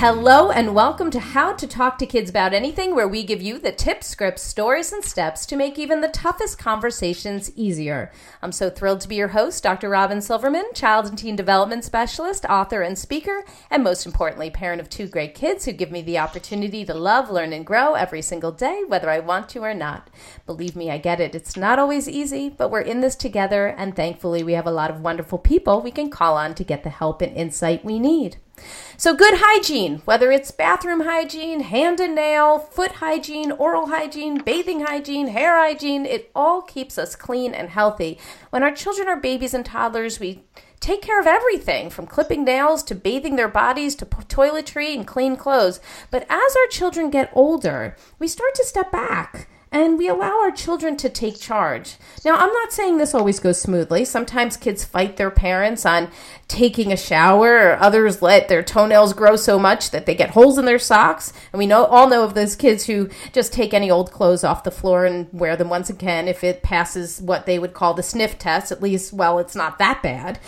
Hello, and welcome to How to Talk to Kids About Anything, where we give you the tips, scripts, stories, and steps to make even the toughest conversations easier. I'm so thrilled to be your host, Dr. Robin Silverman, child and teen development specialist, author, and speaker, and most importantly, parent of two great kids who give me the opportunity to love, learn, and grow every single day, whether I want to or not. Believe me, I get it. It's not always easy, but we're in this together, and thankfully, we have a lot of wonderful people we can call on to get the help and insight we need. So, good hygiene, whether it's bathroom hygiene, hand and nail, foot hygiene, oral hygiene, bathing hygiene, hair hygiene, it all keeps us clean and healthy. When our children are babies and toddlers, we take care of everything from clipping nails to bathing their bodies to toiletry and clean clothes. But as our children get older, we start to step back and we allow our children to take charge. Now, I'm not saying this always goes smoothly. Sometimes kids fight their parents on taking a shower, or others let their toenails grow so much that they get holes in their socks. And we know all know of those kids who just take any old clothes off the floor and wear them once again if it passes what they would call the sniff test. At least, well, it's not that bad.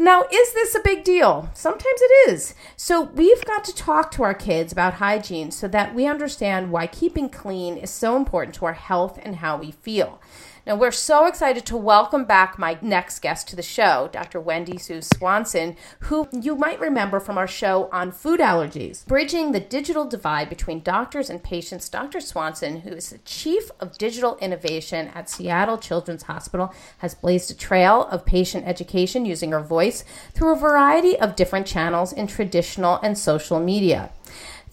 Now, is this a big deal? Sometimes it is. So, we've got to talk to our kids about hygiene so that we understand why keeping clean is so important to our health and how we feel. Now, we're so excited to welcome back my next guest to the show, Dr. Wendy Sue Swanson, who you might remember from our show on food allergies. Bridging the digital divide between doctors and patients, Dr. Swanson, who is the Chief of Digital Innovation at Seattle Children's Hospital, has blazed a trail of patient education using her voice through a variety of different channels in traditional and social media.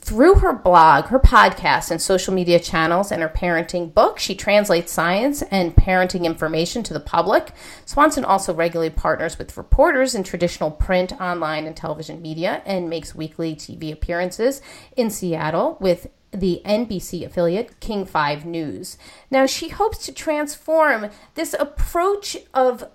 Through her blog, her podcast, and social media channels, and her parenting book, she translates science and parenting information to the public. Swanson also regularly partners with reporters in traditional print, online, and television media and makes weekly TV appearances in Seattle with the NBC affiliate King 5 News. Now, she hopes to transform this approach of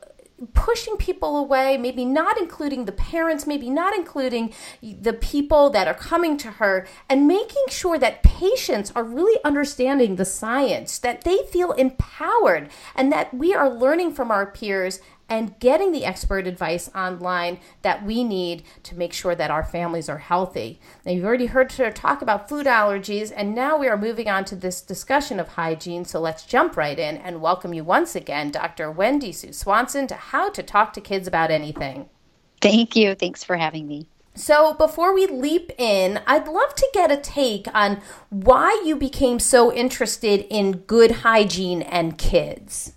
pushing people away, maybe not including the parents, maybe not including the people that are coming to her, and making sure that patients are really understanding the science, that they feel empowered, and that we are learning from our peers and getting the expert advice online that we need to make sure that our families are healthy. Now, you've already heard her talk about food allergies, and now we are moving on to this discussion of hygiene. So let's jump right in and welcome you once again, Dr. Wendy Sue Swanson, to How to Talk to Kids About Anything. Thank you. Thanks for having me. So, before we leap in, I'd love to get a take on why you became so interested in good hygiene and kids.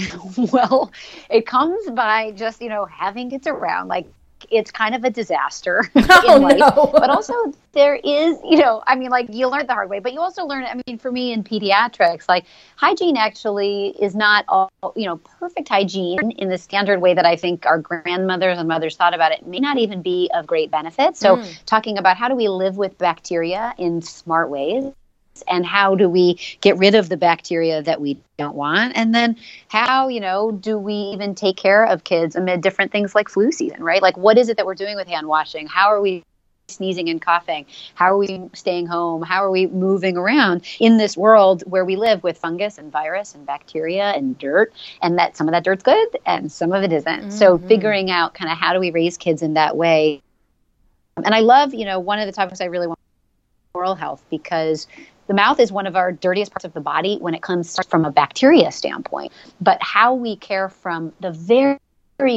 well, it comes by just, you know, having kids around. Like, it's kind of a disaster oh, in life. No. but also, there is, you know, I mean, like, you learn the hard way, but you also learn, I mean, for me in pediatrics, like, hygiene actually is not all, you know, perfect hygiene in the standard way that I think our grandmothers and mothers thought about it. it may not even be of great benefit. So, mm. talking about how do we live with bacteria in smart ways and how do we get rid of the bacteria that we don't want? And then how you know do we even take care of kids amid different things like flu season right? Like what is it that we're doing with hand washing? How are we sneezing and coughing? How are we staying home? How are we moving around in this world where we live with fungus and virus and bacteria and dirt and that some of that dirt's good and some of it isn't? Mm-hmm. so figuring out kind of how do we raise kids in that way? And i love you know one of the topics i really want oral health because the mouth is one of our dirtiest parts of the body when it comes from a bacteria standpoint. But how we care from the very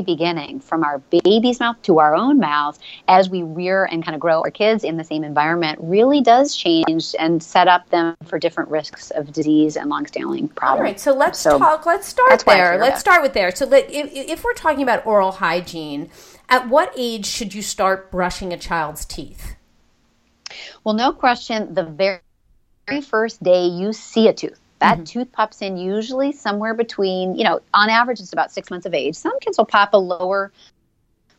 beginning, from our baby's mouth to our own mouth, as we rear and kind of grow our kids in the same environment, really does change and set up them for different risks of disease and long-standing problems. All right, so let's so talk. Let's start there. Let's start with there. So, if, if we're talking about oral hygiene, at what age should you start brushing a child's teeth? Well, no question. The very very first day you see a tooth. That mm-hmm. tooth pops in usually somewhere between, you know, on average it's about six months of age. Some kids will pop a lower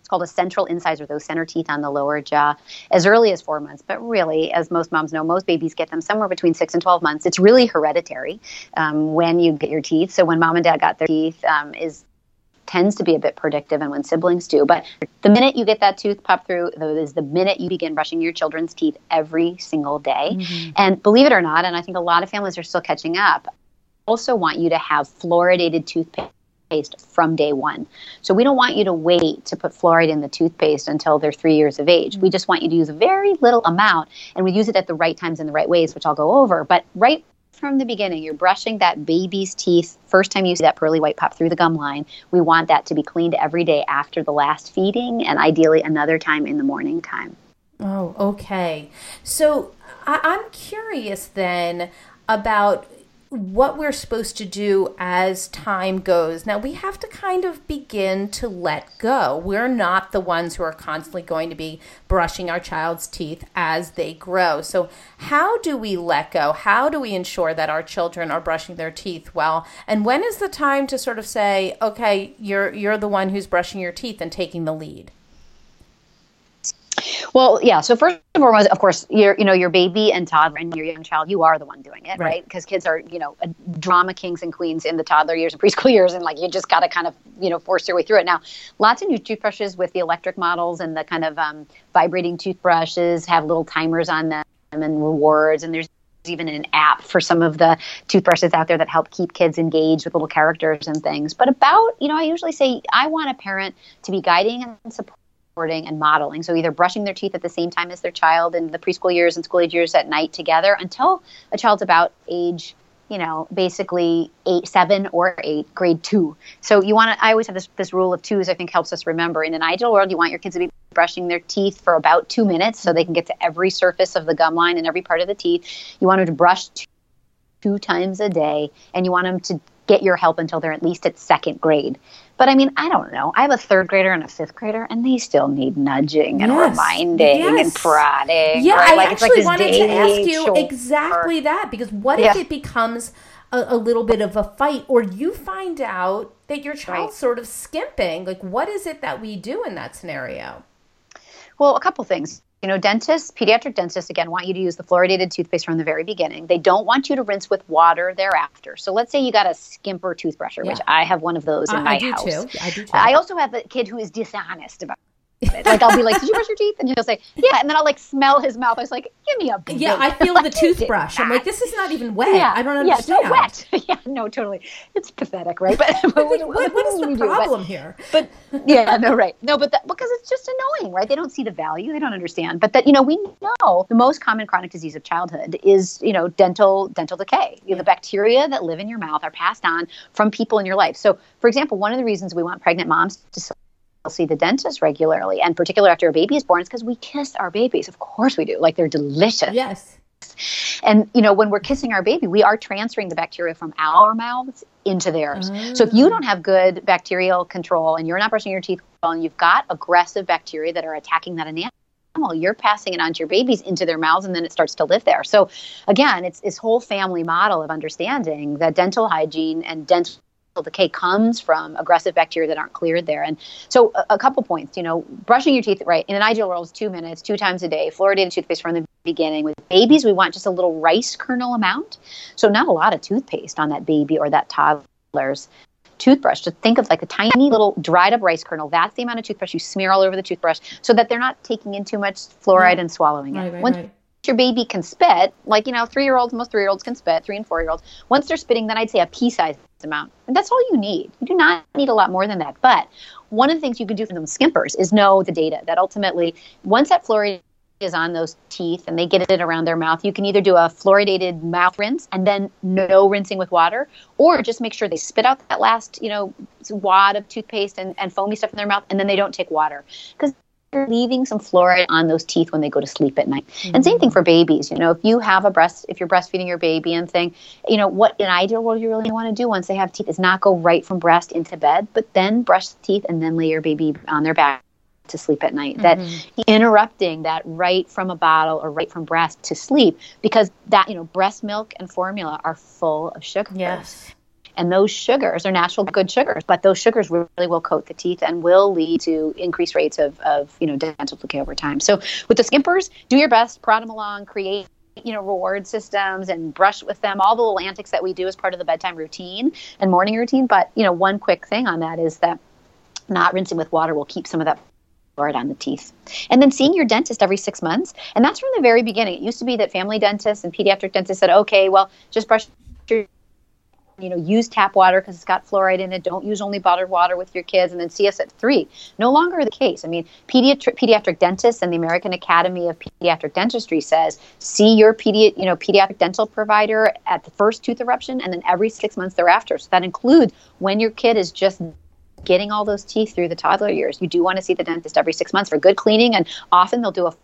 It's called a central incisor, those center teeth on the lower jaw, as early as four months. But really, as most moms know, most babies get them somewhere between six and 12 months. It's really hereditary um, when you get your teeth. So when mom and dad got their teeth um, is tends to be a bit predictive and when siblings do. But the minute you get that tooth pop through, though, is the minute you begin brushing your children's teeth every single day. Mm-hmm. And believe it or not, and I think a lot of families are still catching up, also want you to have fluoridated toothpaste from day one. So we don't want you to wait to put fluoride in the toothpaste until they're three years of age. We just want you to use a very little amount and we use it at the right times in the right ways, which I'll go over. But right from the beginning, you're brushing that baby's teeth. First time you see that pearly white pop through the gum line, we want that to be cleaned every day after the last feeding and ideally another time in the morning time. Oh, okay. So I- I'm curious then about what we're supposed to do as time goes. Now, we have to kind of begin to let go. We're not the ones who are constantly going to be brushing our child's teeth as they grow. So, how do we let go? How do we ensure that our children are brushing their teeth well? And when is the time to sort of say, okay, you're you're the one who's brushing your teeth and taking the lead? Well, yeah. So first and foremost, of course, your you know your baby and toddler and your young child, you are the one doing it, right? Because right? kids are you know drama kings and queens in the toddler years and preschool years, and like you just got to kind of you know force your way through it. Now, lots of new toothbrushes with the electric models and the kind of um, vibrating toothbrushes have little timers on them and rewards, and there's even an app for some of the toothbrushes out there that help keep kids engaged with little characters and things. But about, you know, I usually say I want a parent to be guiding and supporting and modeling. So either brushing their teeth at the same time as their child in the preschool years and school age years at night together until a child's about age you know, basically eight, seven or eight, grade two. So you want to, I always have this, this rule of twos, I think helps us remember. In an ideal world, you want your kids to be brushing their teeth for about two minutes so they can get to every surface of the gum line and every part of the teeth. You want them to brush two, two times a day and you want them to get your help until they're at least at second grade. But I mean, I don't know. I have a third grader and a fifth grader, and they still need nudging and yes. reminding yes. and prodding. Yeah, right? I like, actually like wanted to ask you exactly that because what yeah. if it becomes a, a, little bit of a fight, or you find out that your child's right. sort of skimping? Like, what is it that we do in that scenario? Well, a couple things you know, dentists, pediatric dentists, again, want you to use the fluoridated toothpaste from the very beginning. They don't want you to rinse with water thereafter. So let's say you got a skimper toothbrusher, yeah. which I have one of those in uh, my I do house. Too. I do too. I also have a kid who is dishonest about like I'll be like, "Did you brush your teeth?" And he'll say, "Yeah," and then I'll like smell his mouth. I was like, "Give me a break. yeah." I feel the toothbrush. I'm like, "This is not even wet. Yeah, I don't understand." Yeah, it's wet. yeah, no, totally. It's pathetic, right? But, but what, what, what is the problem but, here? But yeah, no, right, no, but that, because it's just annoying, right? They don't see the value. They don't understand. But that you know, we know the most common chronic disease of childhood is you know dental dental decay. You know, the bacteria that live in your mouth are passed on from people in your life. So, for example, one of the reasons we want pregnant moms to see the dentist regularly, and particularly after a baby is born, is because we kiss our babies. Of course we do. Like they're delicious. Yes. And you know, when we're kissing our baby, we are transferring the bacteria from our mouths into theirs. So if you oh. don't have good bacterial control and you're not brushing your teeth well, and you've got aggressive bacteria that are attacking that enamel you're passing it on to your babies into their mouths and then it starts to live there. So again, it's this whole family model of understanding that dental hygiene and dental decay comes from aggressive bacteria that aren't cleared there. And so, a, a, couple points. You know, brushing your teeth right in an ideal world is two minutes, two times a day. Fluoridated toothpaste from the beginning. With babies, we want just a little rice kernel amount, so not a lot of toothpaste on that baby or that toddler's toothbrush. Just think of like a tiny little dried up rice kernel. That's the amount of toothbrush you smear all over the toothbrush, so that they're not taking in too much fluoride and swallowing right, it. Right, Once right your baby can spit, like, you know, three year olds, most three year olds can spit, three and four year olds. Once they're spitting, then I'd say a pea sized amount. And that's all you need. You do not need a lot more than that. But one of the things you can do for them skimpers is know the data that ultimately, once that fluoride is on those teeth and they get it around their mouth, you can either do a fluoridated mouth rinse and then no rinsing with water, or just make sure they spit out that last, you know, wad of toothpaste and, and foamy stuff in their mouth and then they don't take water. Because leaving some fluoride on those teeth when they go to sleep at night. Mm-hmm. And same thing for babies. You know, if you have a breast, if you're breastfeeding your baby and thing, you know, what an ideal world you really want to do once they have teeth is not go right from breast into bed, but then brush the teeth and then lay your baby on their back to sleep at night. Mm-hmm. That interrupting that right from a bottle or right from breast to sleep because that, you know, breast milk and formula are full of sugar. Yes And those sugars are natural good sugars, but those sugars really will coat the teeth and will lead to increased rates of, of you know, dental decay over time. So with the skimpers, do your best, prod them along, create you know reward systems and brush with them all the little antics that we do as part of the bedtime routine and morning routine but you know one quick thing on that is that not rinsing with water will keep some of that fluoride on the teeth. And then seeing your dentist every six months. And that's from the very beginning. It used to be that family dentists and pediatric dentists said, okay, well, just brush your you know, use tap water because it's got fluoride in it. Don't use only bottled water with your kids, and then see us at three. No longer the case. I mean, pediatric pediatric dentists and the American Academy of Pediatric Dentistry says see your pedi- you know pediatric dental provider at the first tooth eruption, and then every six months thereafter. So that includes when your kid is just getting all those teeth through the toddler years. You do want to see the dentist every six months for good cleaning, and often they'll do a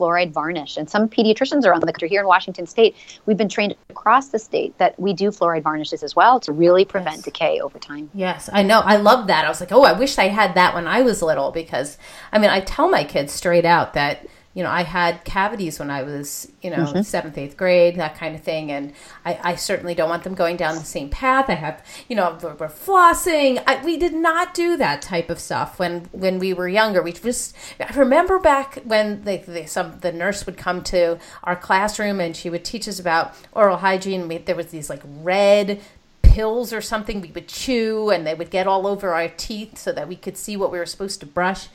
fluoride varnish. And some pediatricians around the country here in Washington State, we've been trained across the state that we do fluoride varnishes as well to really prevent yes. decay over time. Yes, I know. I love that. I was like, oh, I wish I had that when I was little because, I mean, I tell my kids straight out that you know, I had cavities when I was, you know, mm-hmm. seventh, eighth grade, that kind of thing. And I, I, certainly don't want them going down the same path. I have, you know, we're, we're flossing. I, we did not do that type of stuff when, when we were younger. We just, I remember back when they, they, some, the nurse would come to our classroom and she would teach us about oral hygiene. We, there was these like red pills or something we would chew and they would get all over our teeth so that we could see what we were supposed to brush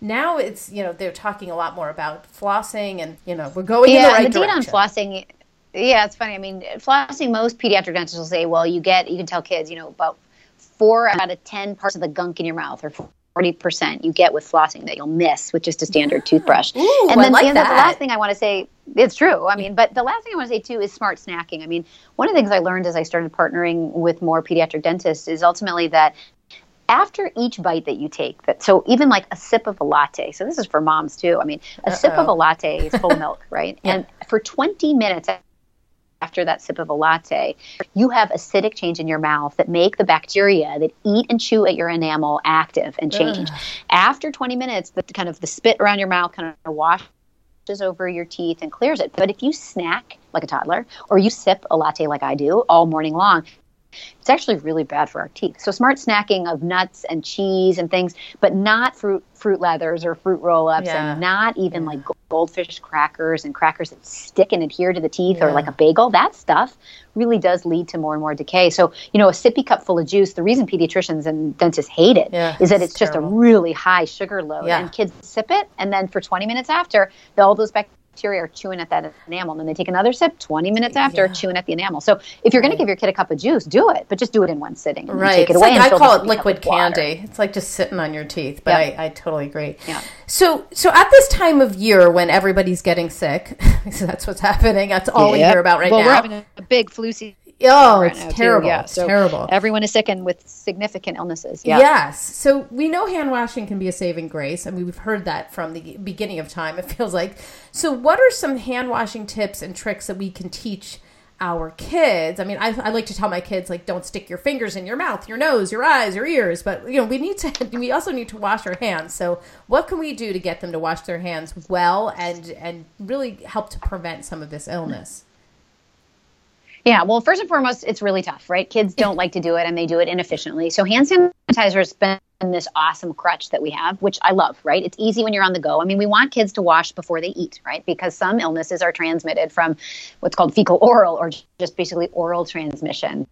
now it's you know they're talking a lot more about flossing and you know we're going yeah, in the right the data on flossing yeah it's funny i mean flossing most pediatric dentists will say well you get you can tell kids you know about four out of ten parts of the gunk in your mouth or 40% you get with flossing that you'll miss with just a standard toothbrush. Ooh, and then like the, the last thing I want to say, it's true. I mean, but the last thing I want to say too is smart snacking. I mean, one of the things I learned as I started partnering with more pediatric dentists is ultimately that after each bite that you take that so even like a sip of a latte so this is for moms too i mean a Uh-oh. sip of a latte is full of milk right yeah. and for 20 minutes after that sip of a latte you have acidic change in your mouth that make the bacteria that eat and chew at your enamel active and change Ugh. after 20 minutes the kind of the spit around your mouth kind of washes over your teeth and clears it but if you snack like a toddler or you sip a latte like i do all morning long it's actually really bad for our teeth. So smart snacking of nuts and cheese and things, but not fruit fruit leathers or fruit roll-ups yeah. and not even yeah. like goldfish crackers and crackers that stick and adhere to the teeth yeah. or like a bagel. That stuff really does lead to more and more decay. So, you know, a sippy cup full of juice, the reason pediatricians and dentists hate it is that it's, it's just a really high sugar load and kids sip it and then for 20 minutes after, all those bacteria bacteria are chewing at that enamel. And then they take another sip 20 minutes after, yeah. chewing at the enamel. So if you're going to give your kid a cup of juice, do it, but just do it in one sitting. Right. Take it away like, I call it liquid candy. It's like just sitting on your teeth, but I, I totally agree. Yeah. So, so at this time of year when everybody's getting sick, so that's what's happening. That's all we hear about right well, now. We're having a big flu season Oh, right it's terrible. Yeah, so terrible. Everyone is sick and with significant illnesses. Yeah. Yes. So we know hand washing can be a saving grace. I mean, we've heard that from the beginning of time, it feels like. So, what are some hand washing tips and tricks that we can teach our kids? I mean, I, I like to tell my kids, like, don't stick your fingers in your mouth, your nose, your eyes, your ears. But, you know, we need to, we also need to wash our hands. So, what can we do to get them to wash their hands well and, and really help to prevent some of this illness? Yeah, well, first and foremost, it's really tough, right? Kids don't like to do it and they do it inefficiently. So, hand sanitizer has been this awesome crutch that we have, which I love, right? It's easy when you're on the go. I mean, we want kids to wash before they eat, right? Because some illnesses are transmitted from what's called fecal oral or just basically oral transmission.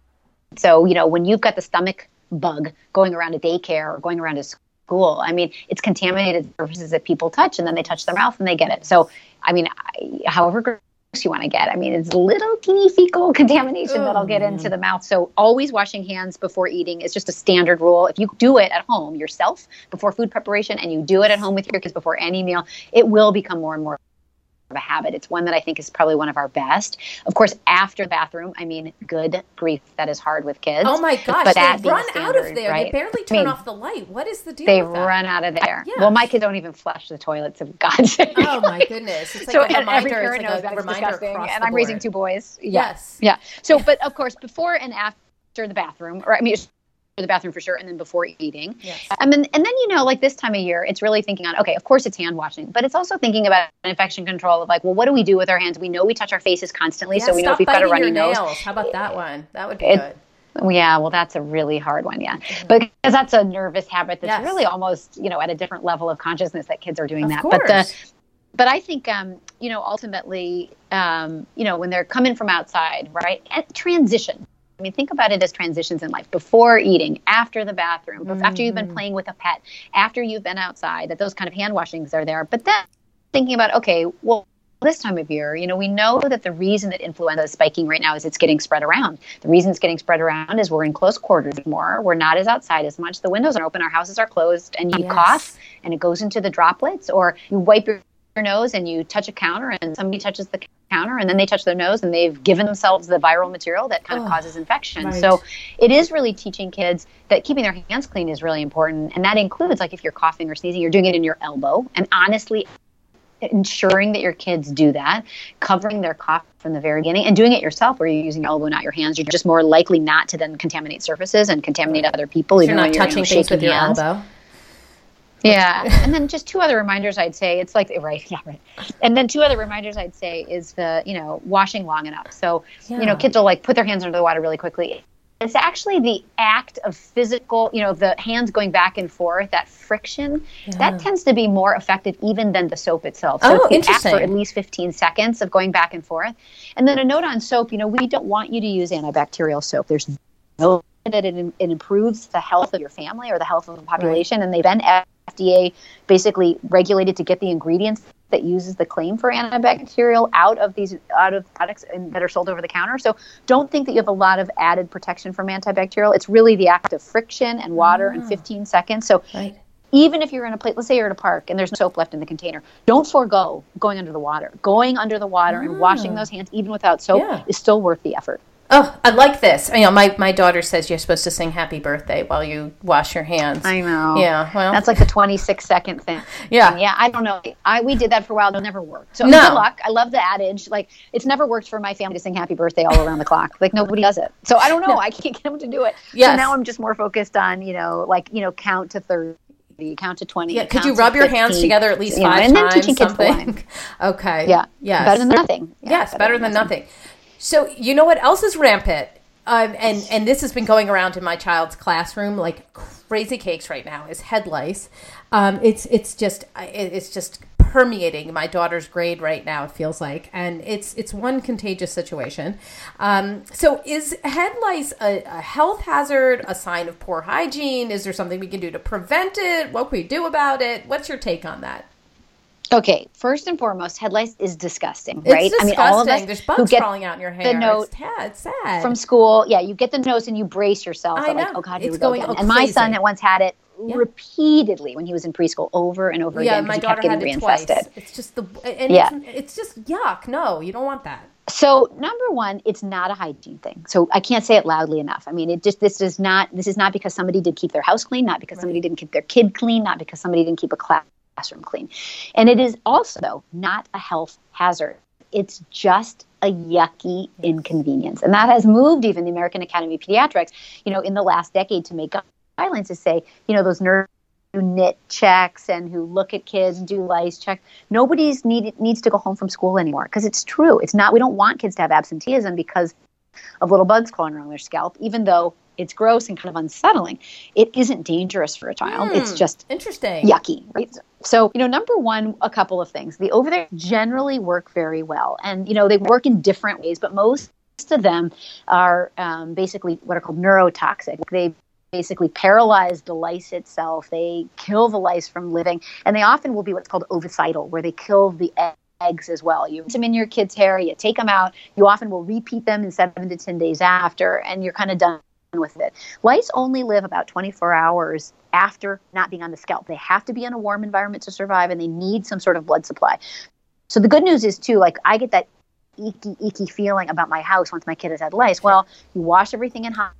So, you know, when you've got the stomach bug going around a daycare or going around a school, I mean, it's contaminated surfaces that people touch and then they touch their mouth and they get it. So, I mean, I, however you want to get. I mean, it's little teeny fecal contamination oh, that'll get oh, into the mouth. So always washing hands before eating is just a standard rule. If you do it at home yourself before food preparation and you do it at home with your kids before any meal, it will become more and more a habit. It's one that I think is probably one of our best. Of course, after the bathroom, I mean, good grief, that is hard with kids. Oh my gosh, but they run standard, out of there. Right? They barely turn I mean, off the light. What is the deal? They run out of there. I, yeah. Well, my kids don't even flush the toilets. Of God's sake. Oh my goodness! It's like so a reminder, every parent knows like that it's disgusting. And I'm raising two boys. Yeah. Yes. Yeah. So, but of course, before and after the bathroom, or I mean, the bathroom for sure, and then before eating. Yes. And then, and then you know, like this time of year, it's really thinking on okay, of course it's hand washing, but it's also thinking about infection control of like, well, what do we do with our hands? We know we touch our faces constantly, yeah, so we know if we've got a runny nose. How about that one? That would be it, good. Yeah, well, that's a really hard one. Yeah, mm-hmm. because that's a nervous habit that's yes. really almost you know at a different level of consciousness that kids are doing of that. Course. But the but I think um, you know ultimately um, you know when they're coming from outside, right? And transition. I mean, think about it as transitions in life before eating, after the bathroom, mm-hmm. after you've been mm-hmm. playing with a pet, after you've been outside, that those kind of hand washings are there. But then thinking about, okay, well, this time of year, you know, we know that the reason that influenza is spiking right now is it's getting spread around. The reason it's getting spread around is we're in close quarters more. We're not as outside as much. The windows are open, our houses are closed, and you yes. cough and it goes into the droplets, or you wipe your nose and you touch a counter and somebody touches the counter and then they touch their nose and they've given themselves the viral material that kind of oh, causes infection. Right. So it is really teaching kids that keeping their hands clean is really important. And that includes like if you're coughing or sneezing, you're doing it in your elbow. And honestly, ensuring that your kids do that, covering their cough from the very beginning, and doing it yourself where you're using your elbow, not your hands. You're just more likely not to then contaminate surfaces and contaminate other people. So even you're not touching you're, things with your hands. elbow. Yeah, and then just two other reminders I'd say it's like right, yeah, right. And then two other reminders I'd say is the you know washing long enough. So yeah. you know kids will like put their hands under the water really quickly it's actually the act of physical, you know, the hands going back and forth, that friction, yeah. that tends to be more effective even than the soap itself. So oh, interesting. for at least 15 seconds of going back and forth. And then a note on soap, you know, we don't want you to use antibacterial soap. There's no that it, it improves the health of your family or the health of the population. Right. And they've been FDA basically regulated to get the ingredients that uses the claim for antibacterial out of these out of products that are sold over the counter. So don't think that you have a lot of added protection from antibacterial. It's really the act of friction and water in ah. 15 seconds. So right. even if you're in a place, let's say you're at a park and there's no soap left in the container, don't forego going under the water. Going under the water and washing ah. those hands even without soap yeah. is still worth the effort. Oh, I like this. You know, my, my daughter says you're supposed to sing happy birthday while you wash your hands. I know. Yeah, well. That's like the 26 second thing. Yeah. yeah, I don't know. I We did that for a while. It never worked. So no. good luck. I love the adage. Like, it's never worked for my family to sing happy birthday all around the clock. Like, nobody does it. So I don't know. No. I can't get them to do it. Yeah. So now I'm just more focused on, you know, like, you know, count to 30 count to 20 yeah could you rub your 15, hands together at least five know, and times then teaching kids something okay yeah yeah better than nothing yeah, yes better, better than nothing. nothing. So you know what else is rampant? Um, and and this has been going around in my child's classroom like crazy cakes right now is head lice. Um, it's it's just it's just permeating my daughter's grade right now. It feels like, and it's it's one contagious situation. Um, so, is head lice a, a, health hazard? A sign of poor hygiene? Is there something we can do to prevent it? What can we do about it? What's your take on that? Okay, first and foremost, head lice is disgusting, it's right? Disgusting. I mean, all of us There's bugs who get crawling out in your hair. The note it's, yeah, it's sad. From school, yeah, you get the nose and you brace yourself. I know. Like, oh God, here it's we go again. Oh, and my son that once had it yeah. repeatedly when he was in preschool, over and over yeah, again. my daughter had it twice. It's just the and yeah. It's, it's just yuck. No, you don't want that. So number one, it's not a hygiene thing. So I can't say it loudly enough. I mean, it just this is not this is not because somebody did keep their house clean, not because right. somebody didn't keep their kid clean, not because somebody didn't keep a class classroom clean. And it is also not a health hazard. It's just a yucky inconvenience. And that has moved even the American Academy of Pediatrics, you know, in the last decade to make guidelines to say, you know, those nurses who nit checks and who look at kids and do lice checks. Nobody's need, needs to go home from school anymore because it's true. It's not, we don't want kids to have absenteeism because of little bugs crawling around their scalp, even though it's gross and kind of unsettling. It isn't dangerous for a child. Mm, it's hmm. just interesting, yucky, right? So, you know, number one, a couple of things. The over there generally work very well, and you know they work in different ways, but most of them are um, basically what are called neurotoxic. They basically paralyze the lice itself. They kill the lice from living, and they often will be what's called ovicidal, where they kill the eggs as well. You put them in your kid's hair, you take them out. You often will repeat them in seven to ten days after, and you're kind of done with it. Lice only live about 24 hours after not being on the scalp. They have to be in a warm environment to survive and they need some sort of blood supply. So the good news is too, like I get that icky, icky feeling about my house once my kid has had lice. Well, you wash everything in hot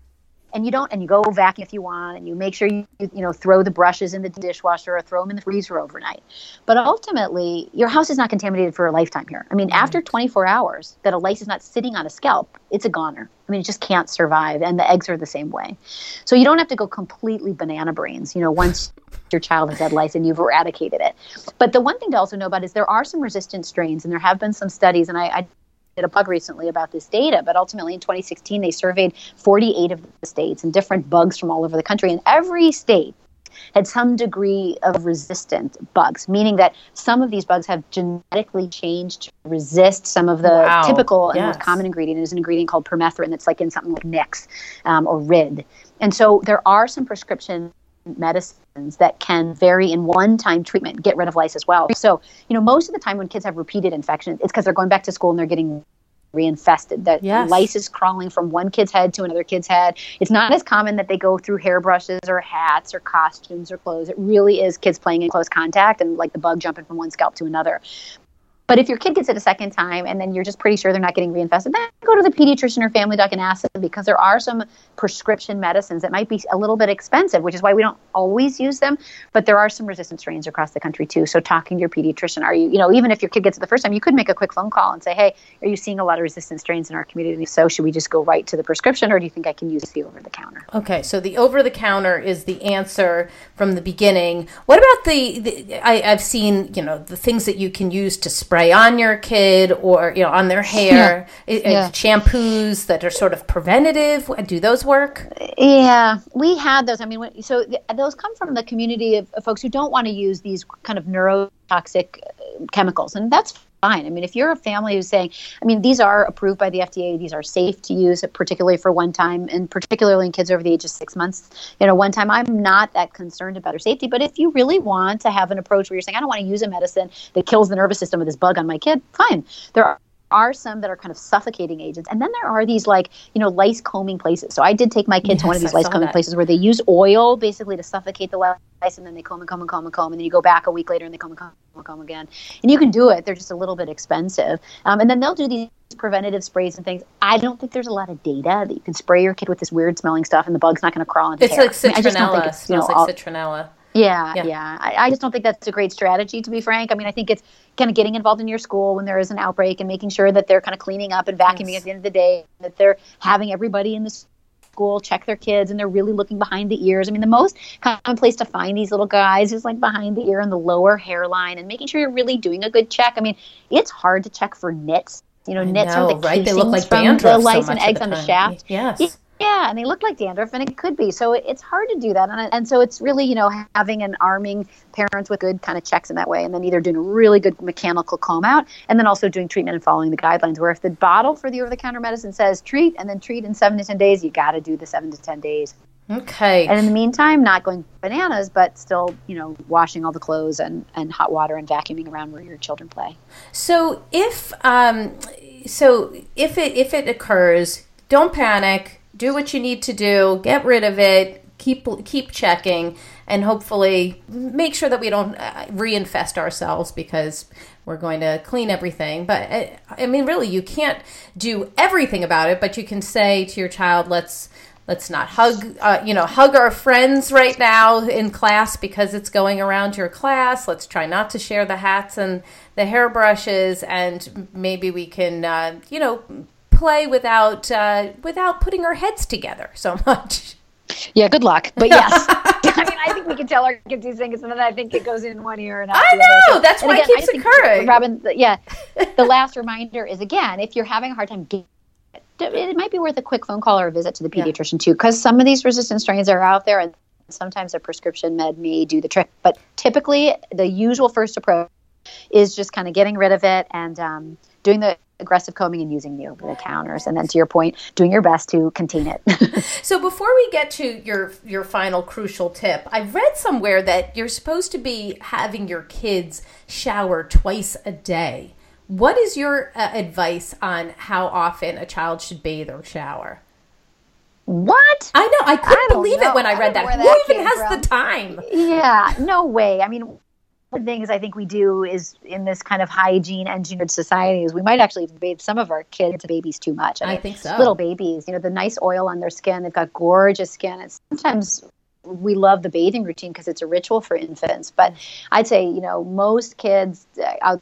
and you don't and you go vacuum if you want and you make sure you you know throw the brushes in the dishwasher or throw them in the freezer overnight. But ultimately your house is not contaminated for a lifetime here. I mean mm-hmm. after 24 hours that a lice is not sitting on a scalp it's a goner. I mean it just can't survive and the eggs are the same way. So you don't have to go completely banana brains you know once your child has had lice and you've eradicated it. But the one thing to also know about is there are some resistant strains and there have been some studies and i, I a bug recently about this data, but ultimately in 2016 they surveyed 48 of the states and different bugs from all over the country, and every state had some degree of resistant bugs, meaning that some of these bugs have genetically changed to resist some of the wow. typical and most common ingredient is an ingredient called permethrin that's like in something like Nix um, or Rid. And so there are some prescription medicines that can vary in one time treatment get rid of lice as well. So, you know, most of the time when kids have repeated infections, it's because they're going back to school and they're getting reinfested. That yes. lice is crawling from one kid's head to another kid's head. It's not as common that they go through hairbrushes or hats or costumes or clothes. It really is kids playing in close contact and like the bug jumping from one scalp to another. But if your kid gets it a second time and then you're just pretty sure they're not getting reinfested, then go to the pediatrician or family doc and ask them because there are some prescription medicines that might be a little bit expensive, which is why we don't always use them. But there are some resistant strains across the country too. So talking to your pediatrician, are you, you know, even if your kid gets it the first time, you could make a quick phone call and say, hey, are you seeing a lot of resistant strains in our community? So, should we just go right to the prescription or do you think I can use the over the counter? Okay, so the over the counter is the answer from the beginning. What about the, the I, I've seen, you know, the things that you can use to spray on your kid or you know on their hair. Yeah. yeah. shampoos that are sort of preventative. Do those work? Yeah. We had those. I mean so those come from the community of, of folks who don't want to use these kind of neurotoxic uh, chemicals. And that's fine. I mean, if you're a family who's saying, I mean, these are approved by the FDA, these are safe to use, particularly for one time, and particularly in kids over the age of six months. You know, one time, I'm not that concerned about their safety. But if you really want to have an approach where you're saying, I don't want to use a medicine that kills the nervous system with this bug on my kid, fine. There are are some that are kind of suffocating agents. And then there are these like, you know, lice combing places. So I did take my kid yes, to one of these I lice combing that. places where they use oil basically to suffocate the lice and then they comb and comb and comb and comb. And then you go back a week later and they comb and comb and comb again. And you can do it. They're just a little bit expensive. Um, and then they'll do these preventative sprays and things. I don't think there's a lot of data that you can spray your kid with this weird smelling stuff and the bug's not going to crawl into it's hair. Like citronella. I, mean, I just don't think it's, you know, smells like all, citronella. Yeah, yeah. yeah. I, I, just don't think that's a great strategy, to be frank. I mean, I think it's kind of getting involved in your school when there is an outbreak and making sure that they're kind of cleaning up and vacuuming yes. at the end of the day, that they're having everybody in the school check their kids and they're really looking behind the ears. I mean, the most common place to find these little guys is like behind the ear and the lower hairline and making sure you're really doing a good check. I mean, it's hard to check for nits. You know, nits know, are the right? They look like from the lice so and eggs on the shaft. Yes. Yeah, and they look like dandruff, and it could be. So it's hard to do that, and, and so it's really you know having and arming parents with good kind of checks in that way, and then either doing a really good mechanical comb out, and then also doing treatment and following the guidelines. Where if the bottle for the over-the-counter medicine says treat and then treat in seven to ten days, you got to do the seven to ten days. Okay. And in the meantime, not going bananas, but still, you know, washing all the clothes and, and hot water and vacuuming around where your children play. So if um, so if it if it occurs, don't panic do what you need to do, get rid of it, keep keep checking, and hopefully make sure that we don't uh, reinfest ourselves because we're going to clean everything. But uh, I mean, really, you can't do everything about it, but you can say to your child, "Let's." Let's not hug, uh, you know, hug our friends right now in class because it's going around your class. Let's try not to share the hats and the hairbrushes, and maybe we can, uh, you know, play without uh, without putting our heads together so much. Yeah, good luck. But yes, I mean, I think we can tell our kids these things, and then I think it goes in one ear and out I the know. other. So, that's why again, it keeps occurring. Robin, yeah. the last reminder is again, if you're having a hard time it might be worth a quick phone call or a visit to the pediatrician yeah. too, because some of these resistant strains are out there, and sometimes a prescription med may do the trick. But typically, the usual first approach is just kind of getting rid of it and um, doing the aggressive combing and using the over the counters and then to your point doing your best to contain it so before we get to your your final crucial tip i read somewhere that you're supposed to be having your kids shower twice a day what is your uh, advice on how often a child should bathe or shower what? I know. I couldn't I believe know. it when I read I that. Who even has from. the time? Yeah, no way. I mean, the things I think we do is in this kind of hygiene engineered society is we might actually bathe some of our kids babies too much. I, mean, I think so. Little babies, you know, the nice oil on their skin. They've got gorgeous skin. And sometimes we love the bathing routine because it's a ritual for infants. But I'd say, you know, most kids uh, out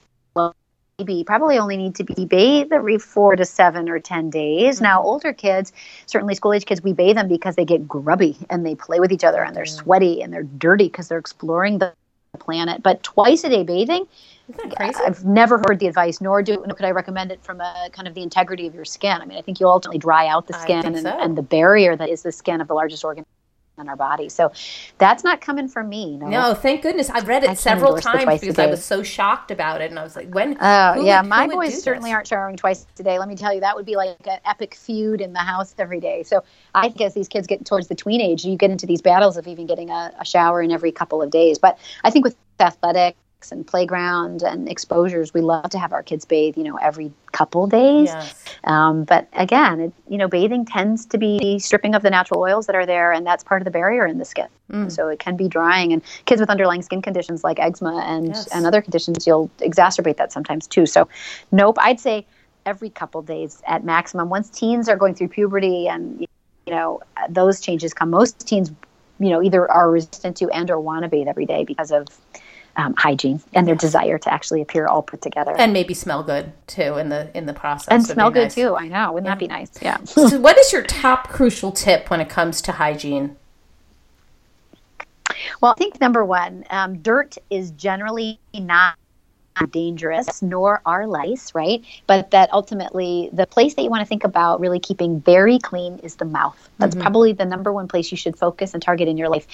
baby probably only need to be bathed every four to seven or ten days. Mm-hmm. Now, older kids, certainly school age kids, we bathe them because they get grubby and they play with each other and they're sweaty and they're dirty because they're exploring the planet. But twice a day bathing, crazy? I've never heard the advice, nor do nor could I recommend it from a kind of the integrity of your skin. I mean, I think you'll ultimately dry out the skin and, so. and the barrier that is the skin of the largest organ in our body. So that's not coming from me. No. No, thank goodness. I've read it can't several times because I was so shocked about it, and I was like, "When?" Oh who yeah, would- my boys certainly this? aren't showering twice a day. Let me tell you, that would be like an epic feud in the house every day. So I think as these kids get towards the tween age, you get into these battles of even getting a, a shower in every couple of days. But I think with athletics and playground and exposures, we love to have our kids bathe, you know, every couple days. Yes. Um, but again, it, you know, bathing tends to be stripping of the natural oils that are there, and that's part of the barrier in the skin. Mm. So it can be drying, and kids with underlying skin conditions like eczema and Yes. and other conditions, you'll exacerbate that sometimes too. So, nope, I'd say every couple days at maximum. Once teens are going through puberty, and you know those changes come, most teens, you know, either are resistant to and or want to bathe every day because of um, hygiene and their desire to actually appear all put together. and maybe smell good too in the in the process. and smell good nice. too. I know. Wouldn't that be nice? Yeah. so, what is your top crucial tip when it comes to hygiene? Well, I think number one, um, dirt is generally not dangerous, nor are lice, right? But that ultimately, the place that you want to think about really keeping very clean is the mouth. That's probably the number one place you should focus and target in your life.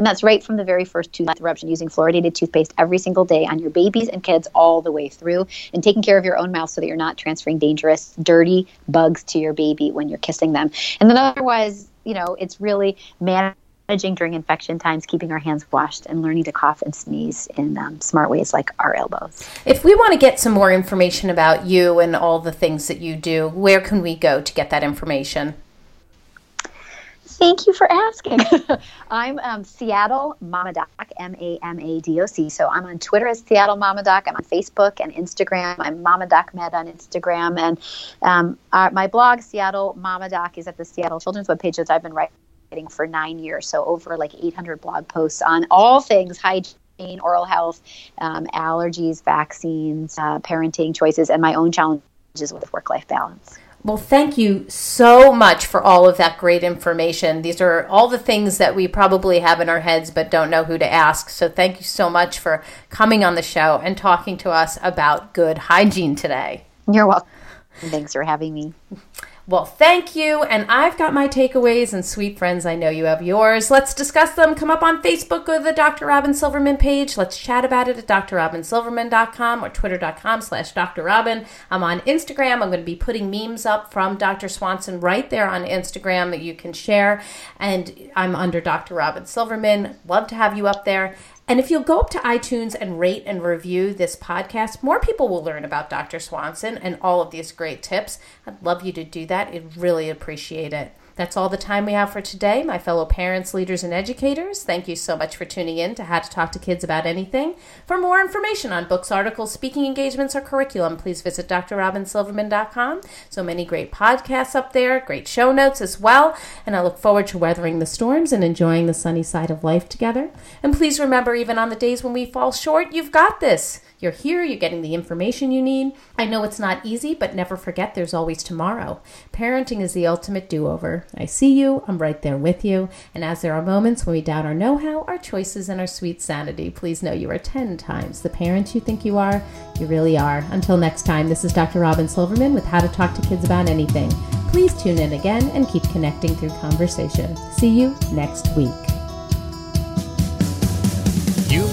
And that's right from the very first tooth eruption, using fluoridated toothpaste every single day on your babies and kids all the way through, and taking care of your own mouth so that you're not transferring dangerous, dirty bugs to your baby when you're kissing them. And then otherwise, you know, it's really managing during infection times, keeping our hands washed, and learning to cough and sneeze in um, smart ways like our elbows. If we want to get some more information about you and all the things that you do, where can we go to get that information? Thank you for asking. I'm um, Seattle Mama Doc, M A M A D O C. So I'm on Twitter as Seattle Mama Doc. I'm on Facebook and Instagram. I'm Mama Doc Med on Instagram. And um, uh, my blog, Seattle Mama Doc, is at the Seattle Children's webpage that I've been writing for nine years. So over like 800 blog posts on all things hygiene, oral health, um, allergies, vaccines, uh, parenting choices, and my own challenges with work life balance. Well, thank you so much for all of that great information. These are all the things that we probably have in our heads but don't know who to ask. So, thank you so much for coming on the show and talking to us about good hygiene today. You're welcome. Thanks for having me. Well, thank you. And I've got my takeaways, and sweet friends, I know you have yours. Let's discuss them. Come up on Facebook or the Dr. Robin Silverman page. Let's chat about it at drrobinsilverman.com or twitter.com slash drrobin. I'm on Instagram. I'm going to be putting memes up from Dr. Swanson right there on Instagram that you can share. And I'm under Dr. Robin Silverman. Love to have you up there. And if you'll go up to iTunes and rate and review this podcast, more people will learn about Dr. Swanson and all of these great tips. I'd love you to do that. I'd really appreciate it. That's all the time we have for today, my fellow parents, leaders, and educators. Thank you so much for tuning in to How to Talk to Kids About Anything. For more information on books, articles, speaking engagements, or curriculum, please visit drrobinsilverman.com. So many great podcasts up there, great show notes as well. And I look forward to weathering the storms and enjoying the sunny side of life together. And please remember, even on the days when we fall short, you've got this. You're here, you're getting the information you need. I know it's not easy, but never forget there's always tomorrow. Parenting is the ultimate do over. I see you, I'm right there with you. And as there are moments when we doubt our know how, our choices, and our sweet sanity, please know you are 10 times the parent you think you are. You really are. Until next time, this is Dr. Robin Silverman with How to Talk to Kids About Anything. Please tune in again and keep connecting through conversation. See you next week.